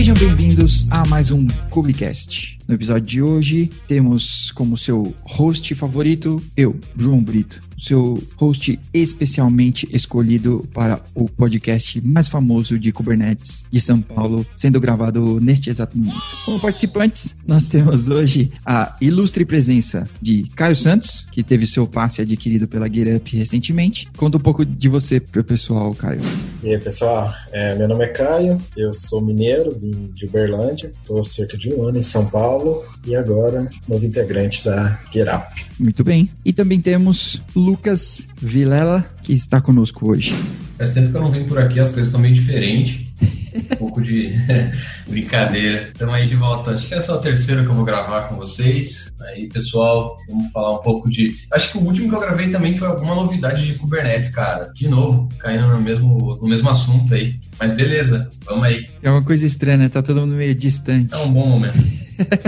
Sejam bem-vindos a mais um Cubicast. No episódio de hoje, temos como seu host favorito eu, João Brito seu host especialmente escolhido para o podcast mais famoso de Kubernetes de São Paulo, sendo gravado neste exato momento. Como participantes, nós temos hoje a ilustre presença de Caio Santos, que teve seu passe adquirido pela GetUp recentemente. Conta um pouco de você para o pessoal, Caio. E aí, pessoal, é, meu nome é Caio, eu sou mineiro, vim de Uberlândia, estou há cerca de um ano em São Paulo e agora novo integrante da GetUp. Muito bem. E também temos Lucas Vilela, que está conosco hoje. Faz tempo que eu não venho por aqui, as coisas estão meio diferentes. um pouco de brincadeira. Estamos aí de volta. Acho que essa é o terceiro que eu vou gravar com vocês. Aí, pessoal, vamos falar um pouco de. Acho que o último que eu gravei também foi alguma novidade de Kubernetes, cara. De novo, caindo no mesmo, no mesmo assunto aí. Mas beleza, vamos aí. É uma coisa estranha, né? Tá todo mundo meio distante. É um bom momento.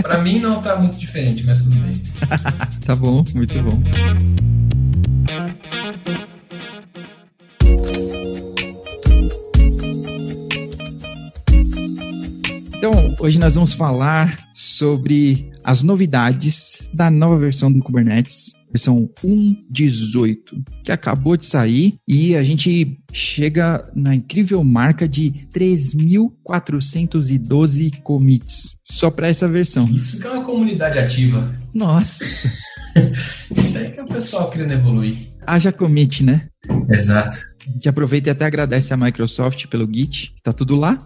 pra mim não tá muito diferente, mas tudo bem. tá bom, muito bom. Então, hoje nós vamos falar sobre as novidades da nova versão do Kubernetes, versão 1.18, que acabou de sair e a gente chega na incrível marca de 3.412 commits só para essa versão. Isso que é uma comunidade ativa. Nossa! Isso aí que o pessoal querendo evoluir. Haja commit, né? Exato. A gente aproveita e até agradece a Microsoft pelo Git, tá tudo lá.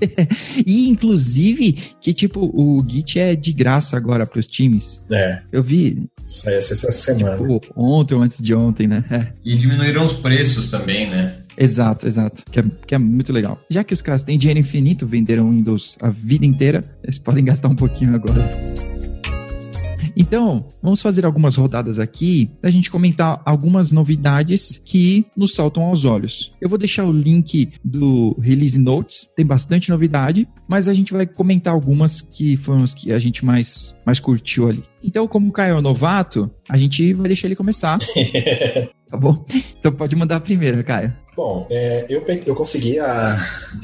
e inclusive que tipo o Git é de graça agora para os times. É. Eu vi. Saiu essa semana. Tipo, ontem ou antes de ontem, né? É. E diminuíram os preços também, né? Exato, exato. Que é, que é muito legal. Já que os caras têm dinheiro infinito, venderam Windows a vida inteira, eles podem gastar um pouquinho agora. Então, vamos fazer algumas rodadas aqui a gente comentar algumas novidades que nos saltam aos olhos. Eu vou deixar o link do Release Notes, tem bastante novidade, mas a gente vai comentar algumas que foram as que a gente mais, mais curtiu ali. Então, como o Caio é novato, a gente vai deixar ele começar. tá bom? Então pode mandar a primeira, Caio. Bom, é, eu, eu consegui a,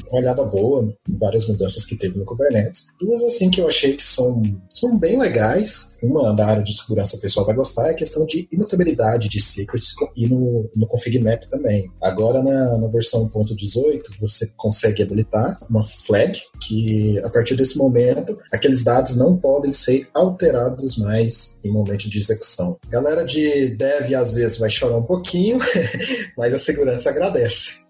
uma olhada boa em várias mudanças que teve no Kubernetes. Duas, assim, que eu achei que são, são bem legais. Uma da área de segurança pessoal vai gostar é a questão de imutabilidade de secrets e no, no config map também. Agora, na, na versão 1.18, você consegue habilitar uma flag que, a partir desse momento, aqueles dados não podem ser alterados mais em momento de execução. Galera de dev, às vezes, vai chorar um pouquinho, mas a segurança agradece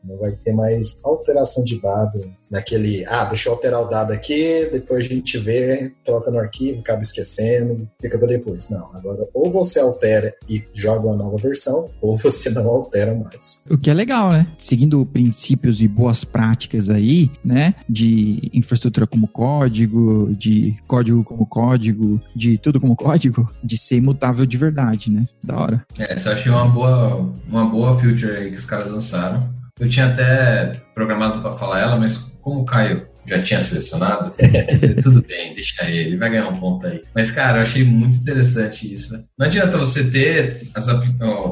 Não vai ter mais alteração de dado naquele, ah, deixa eu alterar o dado aqui, depois a gente vê, troca no arquivo, acaba esquecendo e fica para depois. Não, agora ou você altera e joga uma nova versão, ou você não altera mais. O que é legal, né? Seguindo princípios e boas práticas aí, né? De infraestrutura como código, de código como código, de tudo como código, de ser imutável de verdade, né? Da hora. É, eu achei uma boa, uma boa feature aí que os caras lançaram. Eu tinha até programado para falar ela, mas como o Caio já tinha selecionado, tudo bem, deixa ele, vai ganhar um ponto aí. Mas, cara, eu achei muito interessante isso. Né? Não adianta você ter as,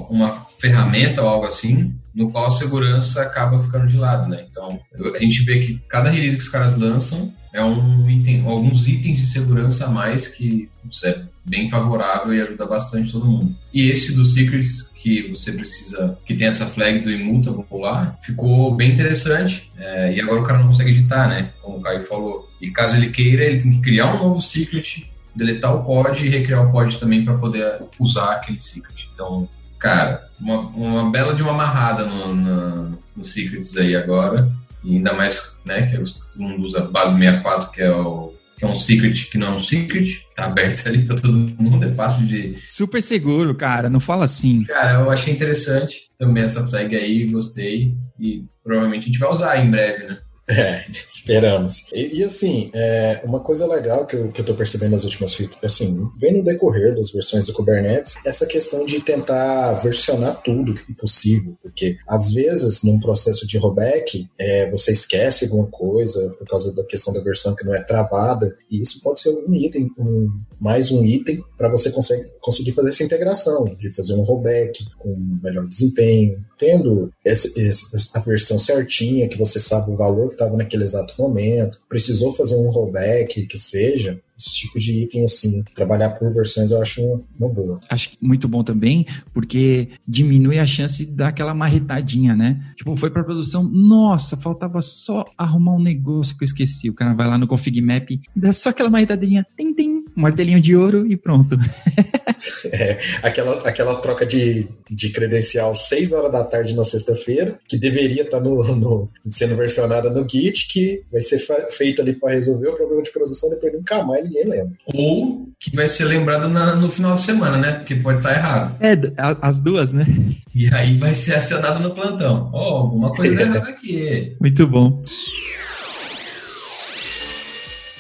uma ferramenta ou algo assim, no qual a segurança acaba ficando de lado, né? Então, a gente vê que cada release que os caras lançam é um item, alguns itens de segurança a mais que é bem favorável e ajuda bastante todo mundo. E esse do Secrets, que você precisa, que tem essa flag do imuta popular, ficou bem interessante. É, e agora o cara não consegue editar, né? Como o Caio falou. E caso ele queira, ele tem que criar um novo secret, deletar o pod e recriar o pod também para poder usar aquele secret. Então, cara, uma, uma bela de uma amarrada no, no, no secrets aí agora. E ainda mais, né, que todo mundo usa base 64, que é o que é um secret que não é um secret, tá aberto ali para todo mundo, é fácil de. Super seguro, cara, não fala assim. Cara, eu achei interessante também essa flag aí, gostei, e provavelmente a gente vai usar em breve, né? É, esperamos. E, e assim, é, uma coisa legal que eu, que eu tô percebendo nas últimas fitas, assim, vem no decorrer das versões do Kubernetes, essa questão de tentar versionar tudo que possível, porque às vezes, num processo de rollback, é, você esquece alguma coisa por causa da questão da versão que não é travada, e isso pode ser um item, um, mais um item para você conseguir, conseguir fazer essa integração, de fazer um rollback com melhor desempenho, tendo essa, essa, a versão certinha, que você sabe o valor que estava naquele exato momento, precisou fazer um rollback, que seja, esse tipo de item, assim, trabalhar por versões eu acho uma, boa. Acho muito bom também, porque diminui a chance daquela marretadinha, né? Tipo, foi pra produção, nossa, faltava só arrumar um negócio que eu esqueci. O cara vai lá no config map, dá só aquela marretadinha, tem, tem, martelinho de ouro e pronto. é, aquela, aquela troca de, de credencial 6 horas da tarde na sexta-feira, que deveria estar tá no, no, sendo versionada no Git, que vai ser feita ali para resolver o problema de produção, depois nunca mais ninguém lembra. Ou que vai ser lembrado na, no final de semana, né? Porque pode estar errado. É, as duas, né? E aí vai ser acionado no plantão. Ó, oh, alguma coisa errada aqui. Muito bom.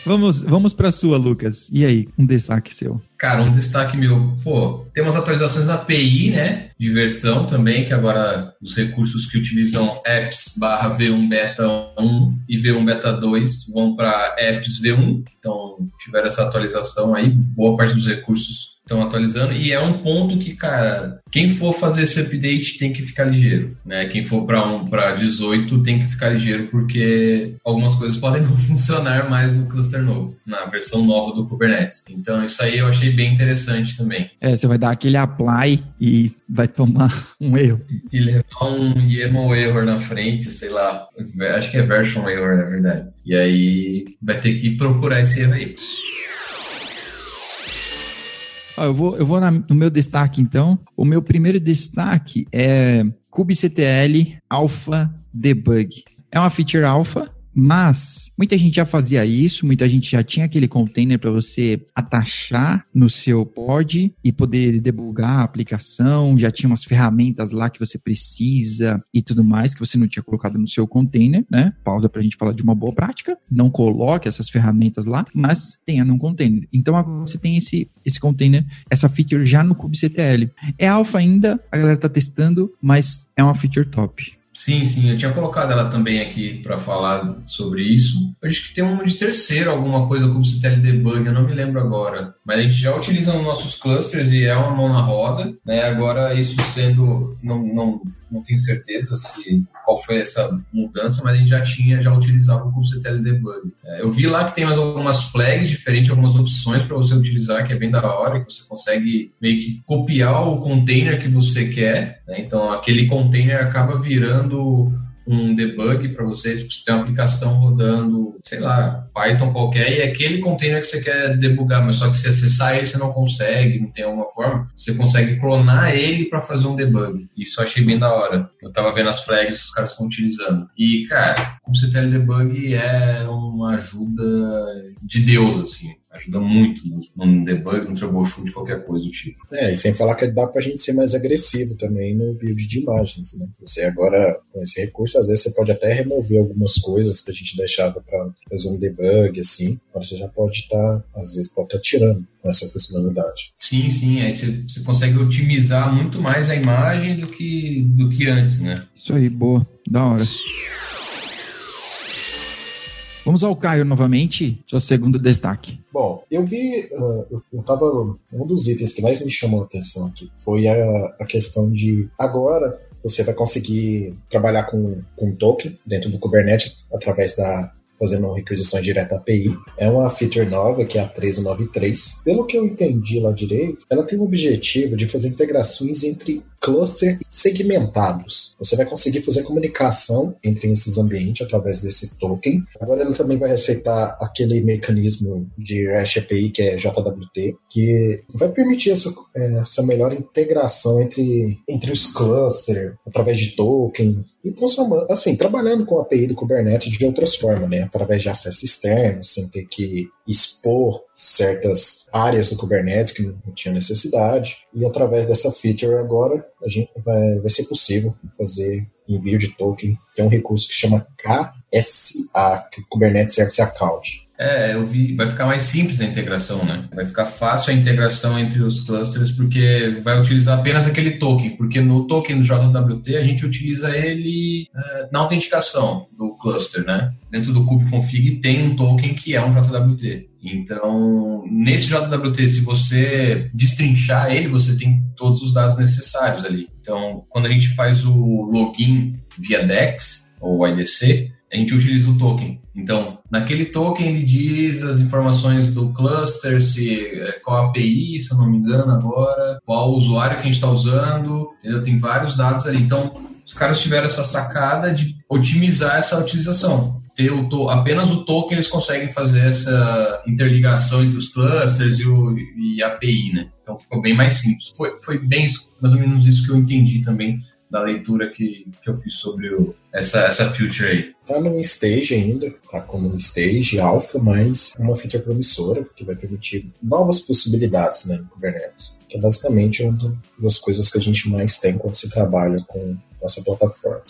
Vamos, vamos para sua, Lucas. E aí, um destaque seu? Cara, um destaque meu, pô, tem umas atualizações na API, né, de versão também, que agora os recursos que utilizam apps barra V1 beta 1 e V1 beta 2 vão para apps V1, então tiveram essa atualização aí, boa parte dos recursos estão atualizando e é um ponto que, cara, quem for fazer esse update tem que ficar ligeiro, né? Quem for para um para 18 tem que ficar ligeiro porque algumas coisas podem não funcionar mais no cluster novo, na versão nova do Kubernetes. Então isso aí eu achei bem interessante também. É, você vai dar aquele apply e vai tomar um erro. E levar um YAML error na frente, sei lá, acho que é version error na verdade. E aí vai ter que procurar esse erro aí eu vou, eu vou na, no meu destaque, então. O meu primeiro destaque é kubectl Alpha Debug. É uma feature alpha mas muita gente já fazia isso, muita gente já tinha aquele container para você atachar no seu pod e poder debugar a aplicação, já tinha umas ferramentas lá que você precisa e tudo mais que você não tinha colocado no seu container, né? Pausa para a gente falar de uma boa prática. Não coloque essas ferramentas lá, mas tenha num container. Então agora você tem esse, esse container, essa feature já no kubectl. É alfa ainda, a galera tá testando, mas é uma feature top. Sim, sim, eu tinha colocado ela também aqui para falar sobre isso. Eu acho que tem um de terceiro, alguma coisa como CTL Debug, eu não me lembro agora. Mas a gente já utiliza nos nossos clusters e é uma mão na roda. Né? Agora, isso sendo. Não, não, não tenho certeza se qual foi essa mudança, mas a gente já tinha, já utilizava o kubectl debug. É, eu vi lá que tem mais algumas flags diferentes, algumas opções para você utilizar, que é bem da hora, que você consegue meio que copiar o container que você quer. Né? Então, aquele container acaba virando um debug para você, tipo, você tem uma aplicação rodando, sei lá, Python qualquer, e é aquele container que você quer debugar, mas só que se acessar ele você não consegue, não tem alguma forma, você consegue clonar ele para fazer um debug. Isso eu achei bem da hora. Eu tava vendo as flags que os caras estão utilizando. E, cara, o kubectl debug é uma ajuda de Deus, assim ajuda muito no, debug, no troubleshoot, qualquer coisa do tipo. É, e sem falar que dá pra gente ser mais agressivo também no build de imagens, né? Você agora, com esse recurso, às vezes você pode até remover algumas coisas que a gente deixava para fazer um debug, assim, agora você já pode estar, tá, às vezes pode estar tá tirando essa funcionalidade. Sim, sim, aí você, você consegue otimizar muito mais a imagem do que, do que antes, né? Isso aí, boa, da hora. Vamos ao Caio novamente, seu segundo destaque. Bom, eu vi, uh, eu, tava, um dos itens que mais me chamou a atenção aqui foi a, a questão de agora você vai conseguir trabalhar com, com token dentro do Kubernetes através da fazendo requisições direta API. É uma feature nova, que é a 393. Pelo que eu entendi lá direito, ela tem o objetivo de fazer integrações entre clusters segmentados. Você vai conseguir fazer comunicação entre esses ambientes através desse token. Agora ele também vai aceitar aquele mecanismo de REST API que é JWT, que vai permitir essa, é, essa melhor integração entre, entre os clusters através de token e transformando, assim, trabalhando com a API do Kubernetes de outras formas, né? Através de acesso externo, sem ter que expor certas áreas do Kubernetes que não tinha necessidade. E através dessa feature agora, a gente vai, vai ser possível fazer envio de token, que é um recurso que chama KSA, que é Kubernetes Service Account. É, eu vi, vai ficar mais simples a integração, né? Vai ficar fácil a integração entre os clusters, porque vai utilizar apenas aquele token, porque no token do JWT a gente utiliza ele uh, na autenticação do cluster, né? Dentro do kubeconfig tem um token que é um JWT. Então, nesse JWT, se você destrinchar ele, você tem todos os dados necessários ali. Então, quando a gente faz o login via DEX ou IDC, a gente utiliza o token. Então, naquele token ele diz as informações do cluster, se é, qual API, se eu não me engano agora, qual usuário que a gente está usando, entendeu? Tem vários dados ali. Então, os caras tiveram essa sacada de otimizar essa utilização. Ter o to apenas o token eles conseguem fazer essa interligação entre os clusters e, o, e a API, né? Então ficou bem mais simples. Foi, foi bem mais ou menos isso que eu entendi também da leitura que, que eu fiz sobre o, essa, essa feature aí. Tá no stage ainda, tá como stage alpha, mas é uma feature promissora, que vai permitir novas possibilidades né, no Kubernetes. Que é basicamente uma das coisas que a gente mais tem quando se trabalha com essa plataforma.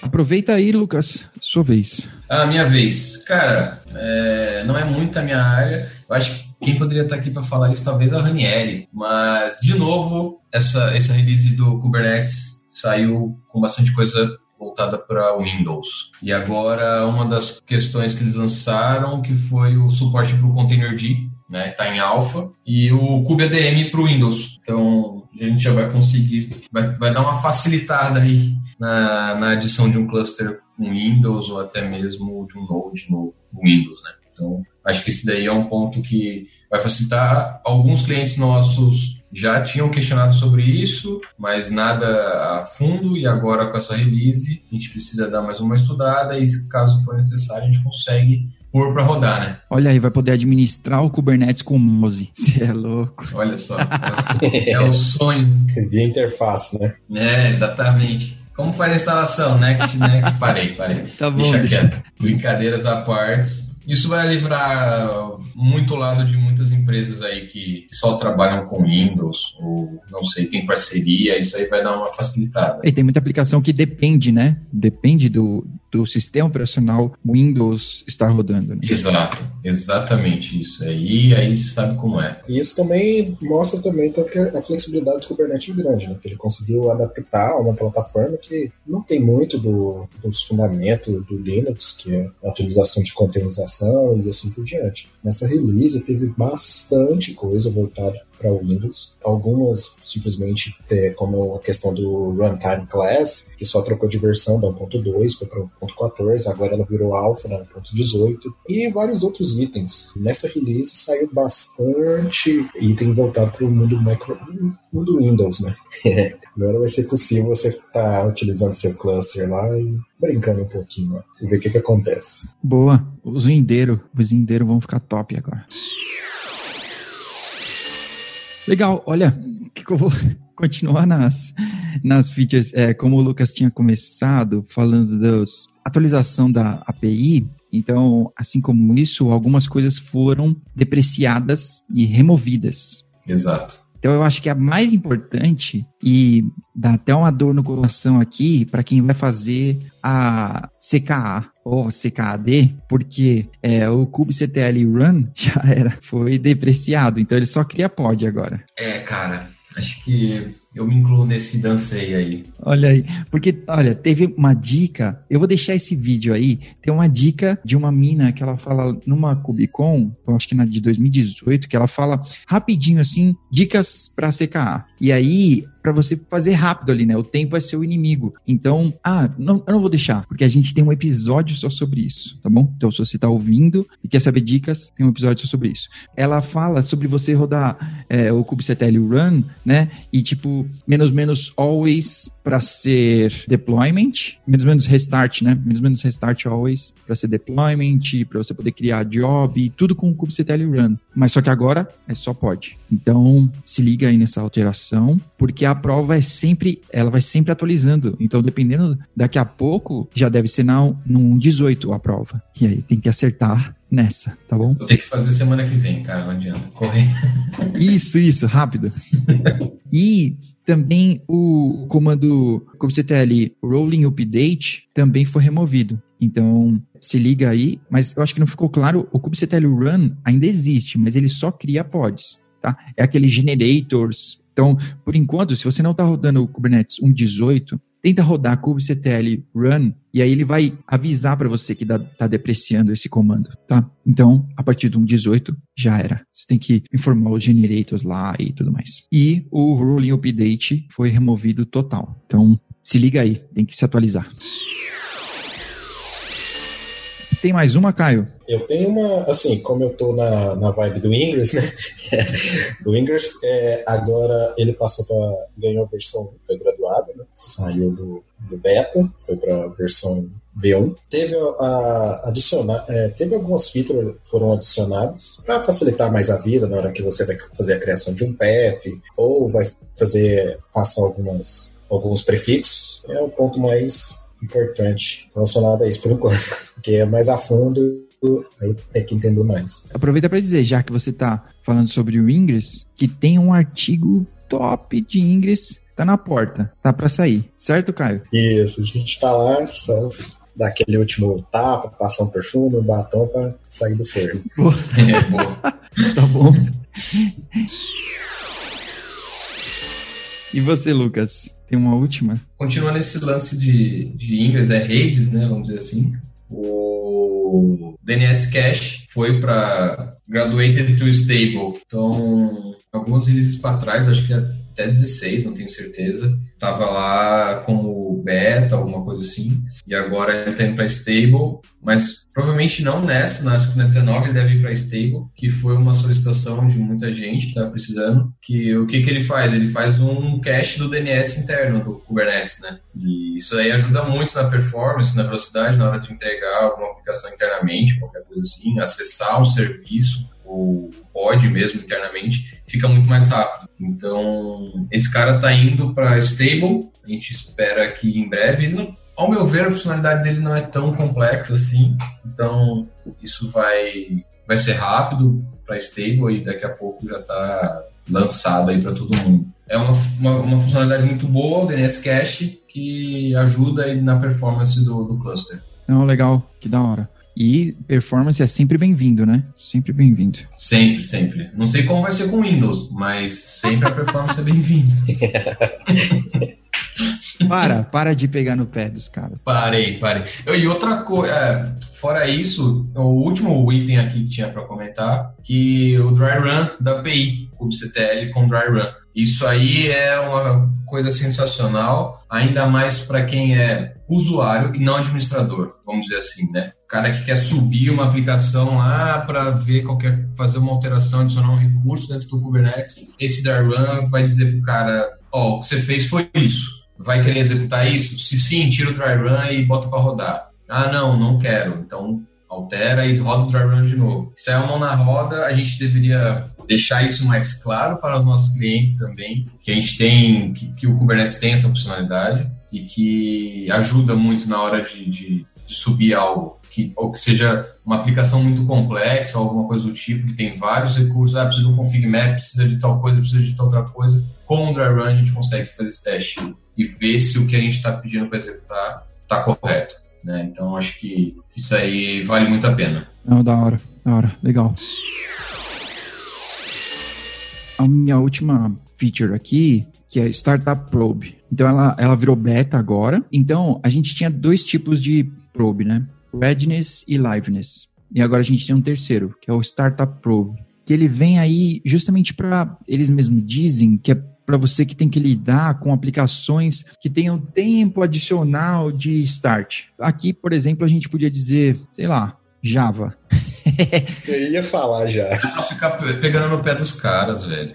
Aproveita aí, Lucas, sua vez. A minha vez. Cara, é, não é muito a minha área. Eu acho que quem poderia estar aqui para falar isso talvez é a Ranieri. Mas, de novo, essa, essa release do Kubernetes saiu com bastante coisa voltada para Windows. E agora, uma das questões que eles lançaram, que foi o suporte para o Containerd, né? Está em alpha. E o kubeadm para o Windows. Então, a gente já vai conseguir, vai, vai dar uma facilitada aí na, na adição de um cluster com Windows ou até mesmo de um Node novo com Windows, né? Então, acho que esse daí é um ponto que vai facilitar. Alguns clientes nossos já tinham questionado sobre isso, mas nada a fundo, e agora com essa release, a gente precisa dar mais uma estudada, e caso for necessário, a gente consegue pôr para rodar, né? Olha aí, vai poder administrar o Kubernetes com o Mozi. Você é louco. Olha só. é o sonho. Via interface, né? É, exatamente. Como faz a instalação? Next, next. Parei, parei. Tá bom, deixa, deixa. quieto. Brincadeiras à parte. Isso vai livrar muito lado de muitas empresas aí que só trabalham com Windows, ou não sei, tem parceria, isso aí vai dar uma facilitada. E tem muita aplicação que depende, né? Depende do, do sistema operacional Windows estar rodando. Né? Exato, exatamente isso. Aí, aí sabe como é. E isso também mostra também então, que a flexibilidade do Kubernetes é grande, né? Que ele conseguiu adaptar a uma plataforma que não tem muito do, dos fundamentos do Linux, que é a utilização de containerização e assim por diante. Nessa release teve bastante coisa voltada para Windows. Algumas simplesmente, é, como a questão do Runtime Class, que só trocou de versão da 1.2 foi para 1.14, agora ela virou Alpha na 1.18, e vários outros itens. Nessa release saiu bastante item voltado para o mundo micro, mundo Windows, né? agora vai ser possível você estar tá utilizando seu cluster lá e brincando um pouquinho ó, e ver o que, que acontece. Boa. Os Windeiro, os vão ficar top agora. Legal, olha, que, que eu vou continuar nas, nas features, é, como o Lucas tinha começado, falando da atualização da API, então, assim como isso, algumas coisas foram depreciadas e removidas. Exato. Então eu acho que a mais importante, e dá até uma dor no coração aqui para quem vai fazer a CKA ou CKAD, porque é, o kubectl Run já era, foi depreciado, então ele só cria pod agora. É, cara, acho que eu me incluo nesse dancei aí. Olha aí, porque, olha, teve uma dica, eu vou deixar esse vídeo aí, tem uma dica de uma mina que ela fala numa Cubicon, eu acho que na de 2018, que ela fala rapidinho assim, dicas para CKA. E aí, para você fazer rápido ali, né? O tempo é seu inimigo. Então, ah, não, eu não vou deixar, porque a gente tem um episódio só sobre isso, tá bom? Então, se você tá ouvindo e quer saber dicas, tem um episódio só sobre isso. Ela fala sobre você rodar é, o kubectl run, né? E tipo, menos menos always para ser deployment, menos menos restart, né? Menos menos restart always para ser deployment, para você poder criar job, tudo com o kubectl run. Mas só que agora é só pode. Então, se liga aí nessa alteração, porque a prova é sempre, ela vai sempre atualizando. Então, dependendo, daqui a pouco já deve ser na, num 18 a prova. E aí tem que acertar nessa, tá bom? Vou ter que fazer semana que vem, cara, não adianta. Correr. Isso, isso, rápido. E também o comando kubectl rolling update também foi removido. Então, se liga aí, mas eu acho que não ficou claro, o kubectl run ainda existe, mas ele só cria pods, tá? É aquele generators. Então, por enquanto, se você não está rodando o Kubernetes 1.18, tenta rodar kubectl run e aí ele vai avisar para você que está depreciando esse comando, tá? Então, a partir do 1.18 já era. Você tem que informar os generators lá e tudo mais. E o rolling update foi removido total. Então, se liga aí, tem que se atualizar. Tem mais uma, Caio? Eu tenho uma, assim, como eu tô na, na vibe do Ingress, né? o Ingress, é, agora ele passou para ganhou a versão, foi graduado, né? Saiu do, do beta, foi para a versão V1. Teve a, adicionar, é, teve algumas features foram adicionadas para facilitar mais a vida na hora que você vai fazer a criação de um path ou vai fazer passar algumas alguns prefixos. É o ponto mais importante relacionado a isso por enquanto, porque é mais a fundo aí tem que entender mais. Aproveita para dizer, já que você está falando sobre o Ingress, que tem um artigo top de Ingress tá na porta, tá para sair, certo, Caio? Isso, a gente tá lá, só dar aquele último tapa, passar um perfume, um batom para sair do forno. Boa. É, boa. tá bom. E você, Lucas? Tem uma última? Continua nesse lance de, de Ingress, é redes, né? Vamos dizer assim. O DNS Cache foi para Graduated to Stable. Então, algumas releases para trás, acho que até 16, não tenho certeza. Tava lá como beta, alguma coisa assim. E agora ele tá indo para stable, mas provavelmente não nessa, na, que na 19 ele deve ir para stable, que foi uma solicitação de muita gente que estava precisando. Que o que, que ele faz? Ele faz um cache do DNS interno do Kubernetes, né? E isso aí ajuda muito na performance, na velocidade, na hora de entregar alguma aplicação internamente, qualquer coisa assim, acessar um serviço ou pode mesmo internamente, fica muito mais rápido. Então, esse cara está indo para stable, a gente espera que em breve, não, ao meu ver, a funcionalidade dele não é tão complexa assim, então isso vai, vai ser rápido para stable e daqui a pouco já está lançado aí para todo mundo. É uma, uma, uma, funcionalidade muito boa, o DNS Cache, que ajuda aí na performance do, do cluster. Não, legal, que da hora. E performance é sempre bem-vindo, né? Sempre bem-vindo. Sempre, sempre. Não sei como vai ser com Windows, mas sempre a performance é bem-vinda. para, para de pegar no pé dos caras. Parei, parei. E outra coisa, é, fora isso, o último item aqui que tinha para comentar, que o dry run da API, kubectl com dry run. Isso aí é uma coisa sensacional, ainda mais para quem é usuário e não administrador, vamos dizer assim, né? Cara que quer subir uma aplicação lá para ver qualquer fazer uma alteração, adicionar um recurso dentro do Kubernetes, esse dry run vai dizer pro cara, ó, oh, o que você fez foi isso. Vai querer executar isso? Se sim, tira o dry run e bota para rodar. Ah, não, não quero. Então altera e roda o dry run de novo. Se é uma mão na roda, a gente deveria deixar isso mais claro para os nossos clientes também, que a gente tem, que, que o Kubernetes tem essa funcionalidade e que ajuda muito na hora de, de, de subir algo. Que, ou que seja uma aplicação muito complexa, ou alguma coisa do tipo, que tem vários recursos, ah, precisa de um config map, precisa de tal coisa, precisa de tal outra coisa. Com o dry run a gente consegue fazer esse teste e ver se o que a gente está pedindo para executar está correto. Né? Então acho que isso aí vale muito a pena. Não, da hora, da hora, legal. A minha última feature aqui, que é Startup Probe. Então ela, ela virou beta agora. Então a gente tinha dois tipos de probe, né? Readiness e Liveness. E agora a gente tem um terceiro, que é o Startup Probe. Que ele vem aí justamente para. Eles mesmos dizem que é para você que tem que lidar com aplicações que tenham tempo adicional de start. Aqui, por exemplo, a gente podia dizer, sei lá, Java. Eu ia falar já. Pra ficar pegando no pé dos caras, velho.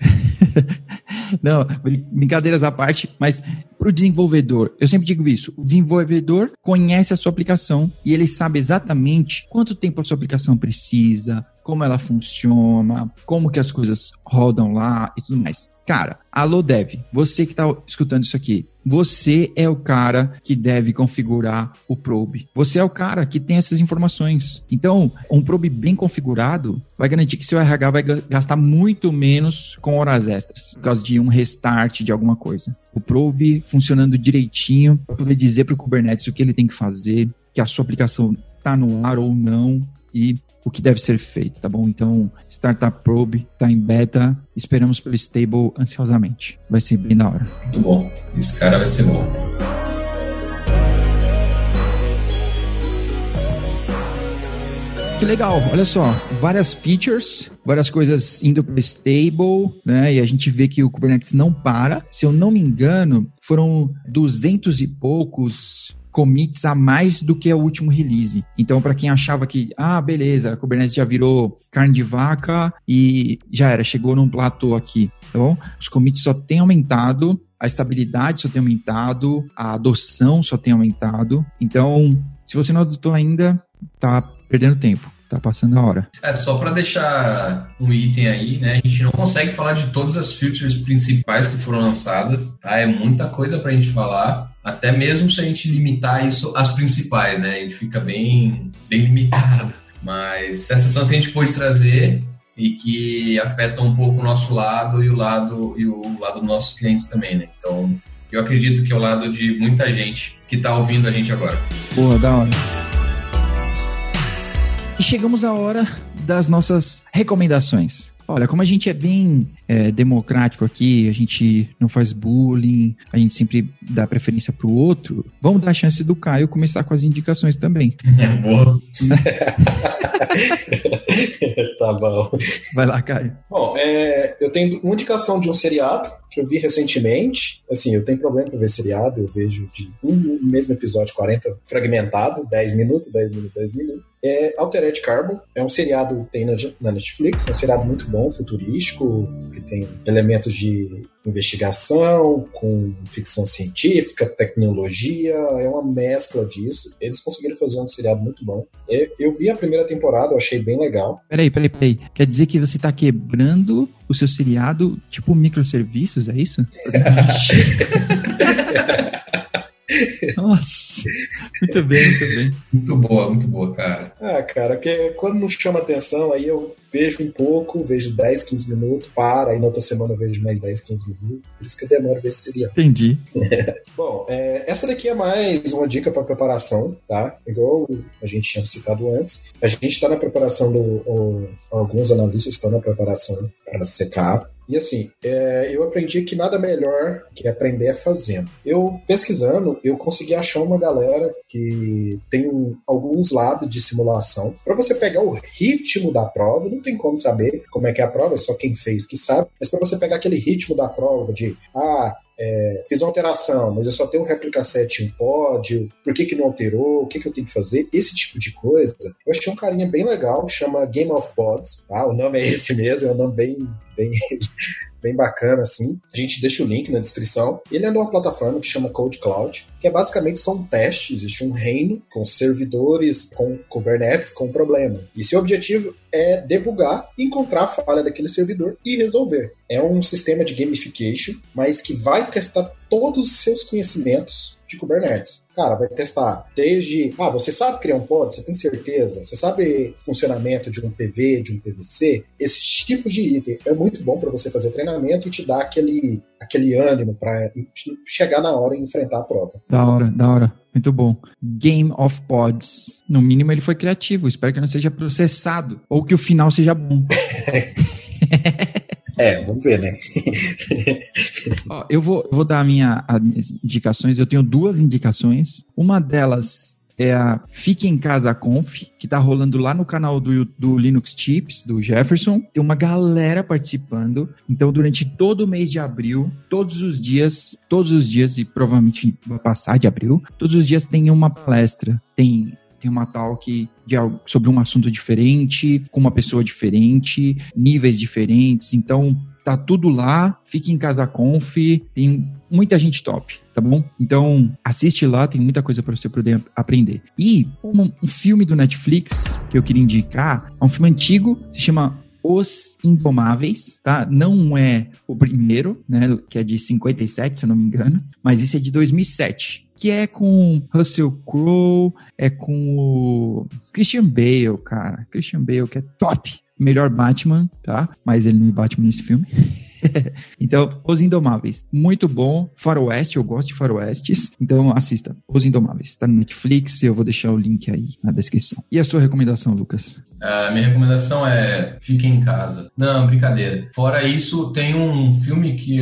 Não, brincadeiras à parte, mas para o desenvolvedor, eu sempre digo isso: o desenvolvedor conhece a sua aplicação e ele sabe exatamente quanto tempo a sua aplicação precisa, como ela funciona, como que as coisas rodam lá e tudo mais. Cara, alô dev, você que está escutando isso aqui, Você é o cara que deve configurar o probe. Você é o cara que tem essas informações. Então, um probe bem configurado vai garantir que seu RH vai gastar muito menos com horas extras, por causa de um restart de alguma coisa. O probe funcionando direitinho para poder dizer para o Kubernetes o que ele tem que fazer, que a sua aplicação está no ar ou não e o que deve ser feito, tá bom? Então, Startup Probe está em beta, esperamos pelo stable ansiosamente. Vai ser bem da hora. Muito bom. Esse cara vai ser bom. Que legal, olha só, várias features, várias coisas indo para stable, né? E a gente vê que o Kubernetes não para. Se eu não me engano, foram duzentos e poucos commits a mais do que o último release. Então, para quem achava que, ah, beleza, Kubernetes já virou carne de vaca e já era, chegou num platô aqui, tá bom? Os commits só têm aumentado, a estabilidade só tem aumentado, a adoção só tem aumentado. Então, se você não adotou ainda, tá perdendo tempo. Tá passando a hora. É, só para deixar um item aí, né? A gente não consegue falar de todas as features principais que foram lançadas, tá? É muita coisa pra gente falar até mesmo se a gente limitar isso às principais, né? A gente fica bem, bem limitado. Mas essas que a gente pôde trazer e que afetam um pouco o nosso lado e o lado e o lado dos nossos clientes também, né? Então, eu acredito que é o lado de muita gente que está ouvindo a gente agora. Boa, da hora. E chegamos à hora das nossas recomendações. Olha, como a gente é bem é, democrático aqui, a gente não faz bullying, a gente sempre dá preferência pro outro, vamos dar a chance do Caio começar com as indicações também. É boa. tá bom. Vai lá, Caio. Bom, é, eu tenho uma indicação de um seriado que eu vi recentemente. Assim, eu tenho problema com ver seriado, eu vejo de um mesmo episódio 40 fragmentado, 10 minutos, 10 minutos, 10 minutos. É Altered Carbon, é um seriado que tem na Netflix, é um seriado muito bom, futurístico, que tem elementos de investigação, com ficção científica, tecnologia, é uma mescla disso. Eles conseguiram fazer um seriado muito bom. Eu vi a primeira temporada, eu achei bem legal. Peraí, peraí, peraí. Quer dizer que você está quebrando o seu seriado tipo microserviços, é isso? Nossa, muito bem, muito bem. Muito boa, muito boa, cara. Ah, cara, que quando não chama atenção, aí eu vejo um pouco, vejo 10, 15 minutos, para, aí na outra semana eu vejo mais 10, 15 minutos. Por isso que eu demoro ver esse seria. Entendi. Bom, é, essa daqui é mais uma dica para preparação, tá? Igual a gente tinha citado antes. A gente está na preparação do. O, alguns analistas estão na preparação para secar e assim, é, eu aprendi que nada melhor que aprender é fazendo. Eu, pesquisando, eu consegui achar uma galera que tem alguns labs de simulação para você pegar o ritmo da prova. Não tem como saber como é que é a prova, é só quem fez que sabe. Mas para você pegar aquele ritmo da prova de, ah, é, fiz uma alteração, mas eu só tenho um réplica set em pódio, por que, que não alterou, o que, que eu tenho que fazer, esse tipo de coisa. Eu achei um carinha bem legal, chama Game of Pods, tá? O nome é esse mesmo, é um nome bem, bem, bem bacana, assim. A gente deixa o link na descrição. Ele é de uma plataforma que chama Code Cloud, que é basicamente são testes, existe um reino com servidores, com Kubernetes, com problema. E seu objetivo é debugar, encontrar a falha daquele servidor e resolver. É um sistema de gamification, mas que vai testar todos os seus conhecimentos de Kubernetes. Cara, vai testar desde. Ah, você sabe criar um pod? Você tem certeza? Você sabe funcionamento de um PV, de um PVC? Esse tipo de item é muito bom para você fazer treinamento e te dar aquele, aquele ânimo para chegar na hora e enfrentar a prova. Da hora, da hora. Muito bom. Game of Pods. No mínimo ele foi criativo. Espero que não seja processado. Ou que o final seja bom. É, vamos ver, né? Ó, eu, vou, vou dar minha, as minhas indicações. Eu tenho duas indicações. Uma delas é a Fique em Casa Conf, que tá rolando lá no canal do, do Linux Chips, do Jefferson. Tem uma galera participando. Então, durante todo o mês de abril, todos os dias, todos os dias, e provavelmente vai passar de abril, todos os dias tem uma palestra. Tem tem uma talk de sobre um assunto diferente, com uma pessoa diferente, níveis diferentes. Então, tá tudo lá. Fique em casa conf, tem muita gente top, tá bom? Então, assiste lá, tem muita coisa para você poder aprender. E um, um filme do Netflix que eu queria indicar, é um filme antigo, se chama Os Indomáveis, tá? Não é o primeiro, né? Que é de 57, se eu não me engano, mas esse é de 2007 que é com Russell Crowe, é com o Christian Bale, cara. Christian Bale, que é top. Melhor Batman, tá? Mas ele não é Batman nesse filme. então, Os Indomáveis, muito bom. Faroeste, eu gosto de faroestes. Então, assista. Os Indomáveis, tá no Netflix. Eu vou deixar o link aí na descrição. E a sua recomendação, Lucas? A minha recomendação é Fique em Casa. Não, brincadeira. Fora isso, tem um filme que,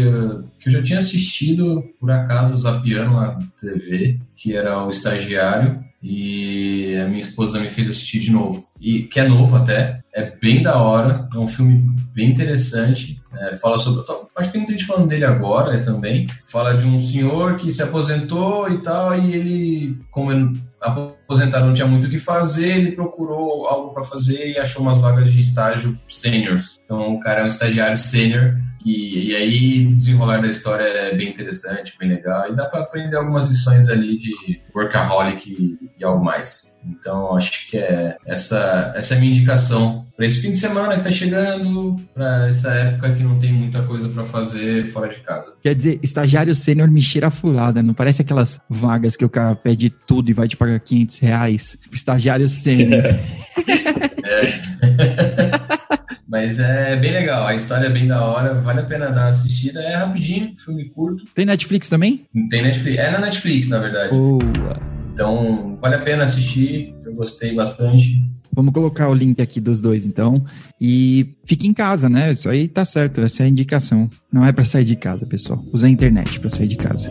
que eu já tinha assistido, por acaso, zapiando na TV, que era O Estagiário e a minha esposa me fez assistir de novo. E que é novo até, é bem da hora, é um filme bem interessante. É, fala sobre. Acho que tem muita gente falando dele agora também. Fala de um senhor que se aposentou e tal, e ele, como ele aposentado não tinha muito o que fazer, ele procurou algo para fazer e achou umas vagas de estágio seniors. Então o cara é um estagiário sênior e, e, aí o desenrolar da história é bem interessante, bem legal. E dá para aprender algumas lições ali de workaholic e, e algo mais. Então acho que é essa, essa é a minha indicação para esse fim de semana que tá chegando, para essa época que não tem muita coisa para fazer fora de casa. Quer dizer, estagiário sênior me cheira a fulada, não parece aquelas vagas que o cara pede tudo e vai te pagar 500 reais? Estagiário sênior. é. Mas é bem legal, a história é bem da hora, vale a pena dar uma assistida. É rapidinho, filme curto. Tem Netflix também? Tem Netflix. É na Netflix, na verdade. Boa. Então, vale a pena assistir. Eu gostei bastante. Vamos colocar o link aqui dos dois, então. E fique em casa, né? Isso aí tá certo. Essa é a indicação. Não é para sair de casa, pessoal. Usa a internet para sair de casa.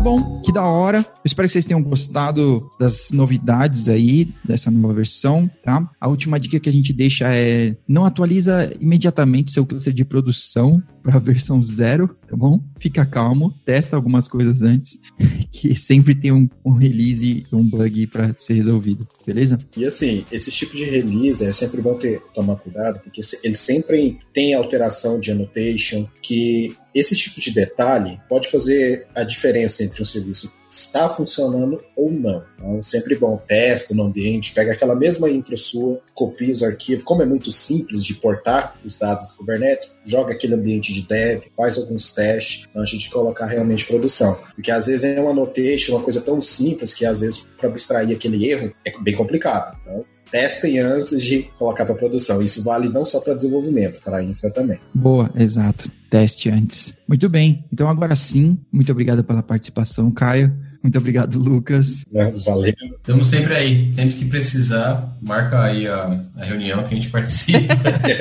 Tá bom, que da hora. Eu espero que vocês tenham gostado das novidades aí dessa nova versão, tá? A última dica que a gente deixa é não atualiza imediatamente seu cluster de produção para a versão zero, tá bom? Fica calmo, testa algumas coisas antes, que sempre tem um, um release, um bug para ser resolvido, beleza? E assim, esse tipo de release é sempre bom ter tomar cuidado, porque ele sempre tem alteração de annotation que esse tipo de detalhe pode fazer a diferença entre um serviço está funcionando ou não. Então, sempre bom, testa no ambiente, pega aquela mesma infra sua, copia os arquivos. Como é muito simples de portar os dados do Kubernetes, joga aquele ambiente de dev, faz alguns testes antes de colocar realmente produção. Porque às vezes é uma notation, uma coisa tão simples que às vezes para abstrair aquele erro é bem complicado. Então, testem antes de colocar para produção. Isso vale não só para desenvolvimento, para infra também. Boa, exato. Teste antes. Muito bem. Então agora sim, muito obrigado pela participação, Caio. Muito obrigado, Lucas. É, valeu. Estamos sempre aí. Sempre que precisar, marca aí a, a reunião que a gente participa.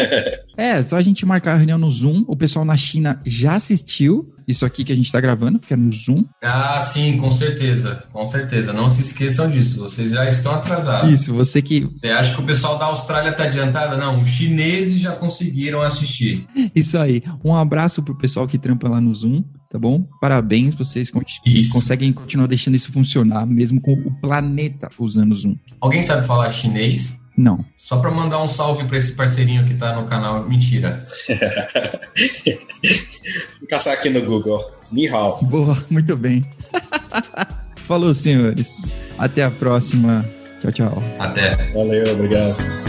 é, só a gente marcar a reunião no Zoom. O pessoal na China já assistiu isso aqui que a gente está gravando, que é no Zoom. Ah, sim, com certeza. Com certeza. Não se esqueçam disso. Vocês já estão atrasados. Isso, você que. Você acha que o pessoal da Austrália está adiantado? Não, os chineses já conseguiram assistir. Isso aí. Um abraço pro pessoal que trampa lá no Zoom tá bom? Parabéns, vocês isso. conseguem continuar deixando isso funcionar, mesmo com o planeta usando Zoom. Alguém sabe falar chinês? Não. Só para mandar um salve para esse parceirinho que tá no canal. Mentira. Vou caçar aqui no Google. Ni hao. Boa, muito bem. Falou, senhores. Até a próxima. Tchau, tchau. Até. Valeu, obrigado.